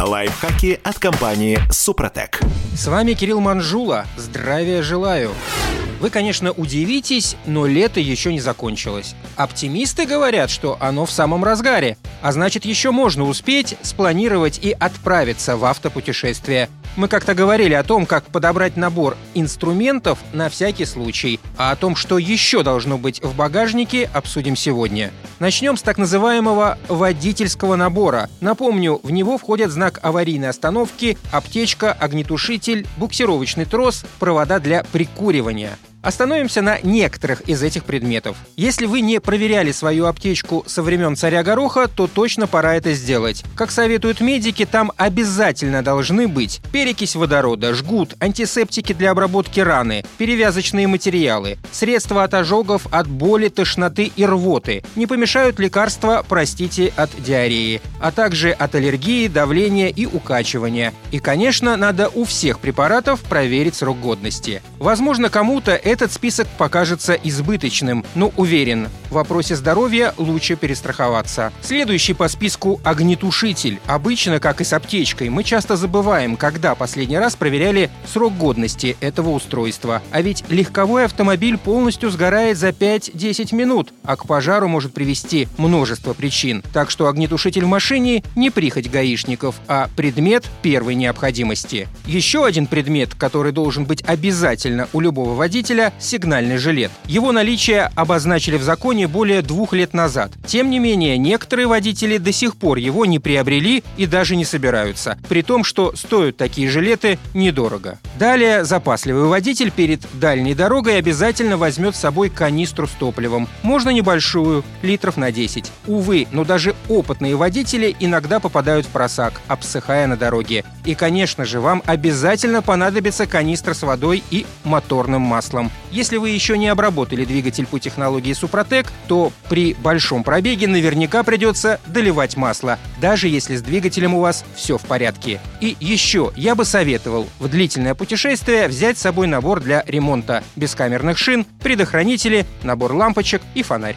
Лайфхаки от компании «Супротек». С вами Кирилл Манжула. Здравия желаю. Вы, конечно, удивитесь, но лето еще не закончилось. Оптимисты говорят, что оно в самом разгаре, а значит еще можно успеть спланировать и отправиться в автопутешествие. Мы как-то говорили о том, как подобрать набор инструментов на всякий случай, а о том, что еще должно быть в багажнике, обсудим сегодня. Начнем с так называемого водительского набора. Напомню, в него входят знак аварийной остановки, аптечка, огнетушитель, буксировочный трос, провода для прикуривания. Остановимся на некоторых из этих предметов. Если вы не проверяли свою аптечку со времен царя Гороха, то точно пора это сделать. Как советуют медики, там обязательно должны быть перекись водорода, жгут, антисептики для обработки раны, перевязочные материалы, средства от ожогов, от боли, тошноты и рвоты. Не помешают лекарства, простите, от диареи, а также от аллергии, давления и укачивания. И, конечно, надо у всех препаратов проверить срок годности. Возможно, кому-то этот список покажется избыточным, но уверен, в вопросе здоровья лучше перестраховаться. Следующий по списку – огнетушитель. Обычно, как и с аптечкой, мы часто забываем, когда последний раз проверяли срок годности этого устройства. А ведь легковой автомобиль полностью сгорает за 5-10 минут, а к пожару может привести множество причин. Так что огнетушитель в машине – не прихоть гаишников, а предмет первой необходимости. Еще один предмет, который должен быть обязательно у любого водителя автомобиля сигнальный жилет. Его наличие обозначили в законе более двух лет назад. Тем не менее, некоторые водители до сих пор его не приобрели и даже не собираются, при том, что стоят такие жилеты недорого. Далее, запасливый водитель перед дальней дорогой обязательно возьмет с собой канистру с топливом. Можно небольшую, литров на 10. Увы, но даже опытные водители иногда попадают в просак, обсыхая на дороге. И, конечно же, вам обязательно понадобится канистра с водой и моторным маслом. Если вы еще не обработали двигатель по технологии Супротек, то при большом пробеге наверняка придется доливать масло, даже если с двигателем у вас все в порядке. И еще я бы советовал в длительное путешествие взять с собой набор для ремонта бескамерных шин, предохранители, набор лампочек и фонарь.